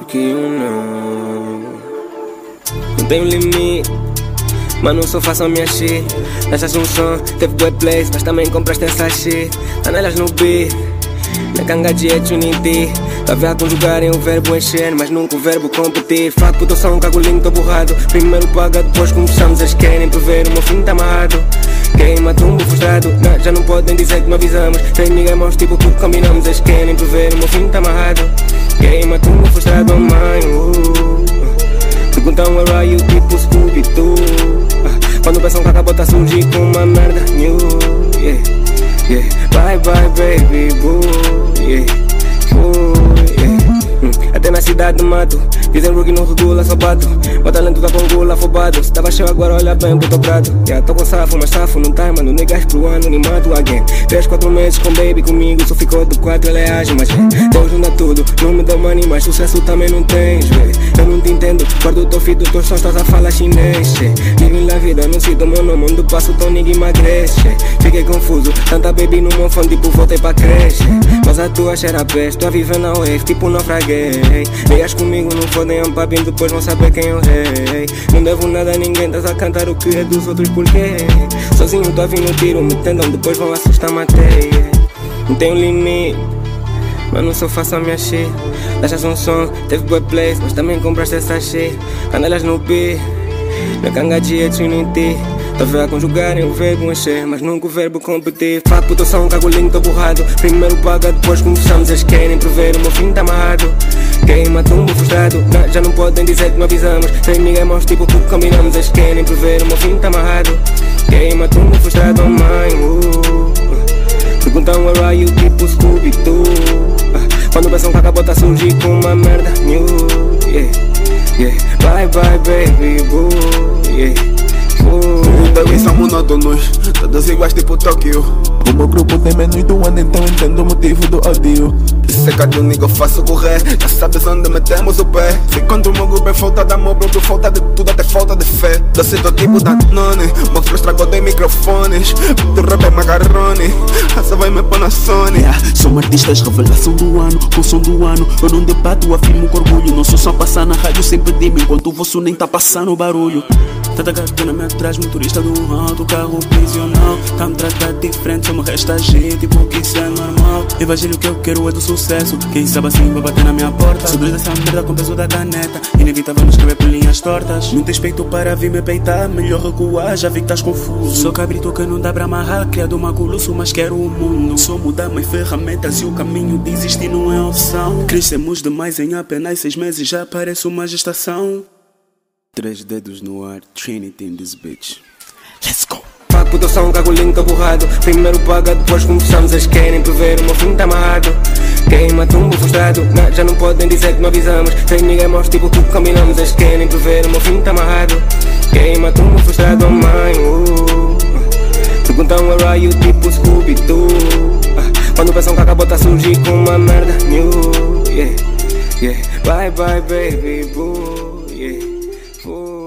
Porque eu não. Não tenho limite. Mas não só faço a minha shit. Um som, teve web place, mas também compraste essa shit. Panelas no beat, na canga de Unity. Tava a conjugarem o verbo encher, mas nunca o verbo competir. Fato, puto, sou um cagolinho, tô borrado. Primeiro paga, depois começamos. Eles querem prever, o meu fim tá amarrado. Queima tumbo frustrado, não, já não podem dizer que não avisamos. Sem ninguém mostra tipo tudo combinamos. Eles querem prever, o meu fim tá amarrado. Tá surgir com uma merda new. Yeah, yeah. Bye bye, baby boo. Yeah, boo. Na cidade mato. Dizem rookie não regula, só bato. O talento tá com gula afobado. Se tava cheio agora, olha bem pro teu prato. Yeah, tô com safo, mas safo não tá, mano. Negas pro ano, nem mato again. Três, quatro meses com baby comigo. Só ficou de quatro, ela é ágil, mas é. Deus não dá tudo. Não me dá money, mas sucesso também não tens, véi. Eu não te entendo. Guardo teu filho, teus sons, estás a falar chinês. Vive la vida, não sinto meu nome. Onde passo, tão ninguém emagrece. Fiquei confuso. Tanta baby no meu fone, tipo, voltei pra creche. Mas a tua cheira peste. Tô a viver na wave, tipo, naufraguei. Ligas comigo, não fodem um papinho, depois vão saber quem eu rei. Não devo nada a ninguém, estás a cantar o que é dos outros, porquê? Sozinho tô a vir no tiro, me tendam, depois vão assustar, matei. Não tenho limite. Mas não só faço a minha shit Deixas um som, teve boa place Mas também compraste essa shit Canelas no beat Na canga de Unity Tô a ver a conjugarem o verbo encher Mas nunca o verbo competir Fato puto sou um cagolinho, tô borrado Primeiro paga, depois começamos Eles querem prever, o meu fim tá amarrado Queima tumbo frustrado. Já não podem dizer que não avisamos. Sem ninguém mostra tipo tudo combinamos. Eles querem prever, o meu fim tá amarrado. Queima tumbo frustrado, oh mãe uh. Perguntam are you, tipo Scooby-Doo. Ah, Quando pensam que acabou, tá surgir com uma merda new. Yeah, yeah. Bye bye baby boo Yeah, Também são monótonos, todos iguais tipo Tóquio. O meu grupo tem menos do ano, então entendo o motivo do ódio. Se é do nigga, faço correr. Já sabes onde metemos o pé. Se quando o meu grupo é falta de amor, bro, falta de tudo, até falta de fé. Doce do tipo da none, meu estragou dois microfones. Tu rap é macarrone, essa vai me pôr na Sony. Yeah, são artistas, revelação do ano, com som do ano. Eu não debato, afirmo com orgulho. Não sou só passar na rádio sem pedir-me, enquanto o vosso nem tá passando barulho. Tanta gata me atrás, motorista do alto, carro prisional. Tá me tratar diferente, só me resta agir, tipo que isso é normal. Evangelho que eu quero é do sucesso. Quem sabe assim vai bater na minha porta. Sobre dessa merda com peso da caneta. Inevitável me escrever por linhas tortas. Não tens peito para vir me peitar, melhor recuar, já vi que estás confuso. Sou cabrito que não dá pra amarrar, criado maculoso, mas quero o mundo. Sou mudar mais ferramentas e o caminho de existir não é opção. Crescemos demais em apenas seis meses, já parece uma gestação. Três dedos no ar, Trinity in this bitch. Let's go! Puto sou um cagolinho, tô borrado Primeiro paga, depois começamos Eles querem prever, o meu fim tá amarrado. Queima tumbo frustrado. Não, Já não podem dizer que não avisamos. Sem ninguém mostra tipo tudo combinamos Eles querem prever, o meu fim tá amarrado. Queima tumbo frustrado, oh mãe uh. Perguntam where are you, tipo Scooby-Doo? Ah, Quando pensam que acabou, tá surgir com uma merda. New Yeah, yeah. Bye bye baby boo for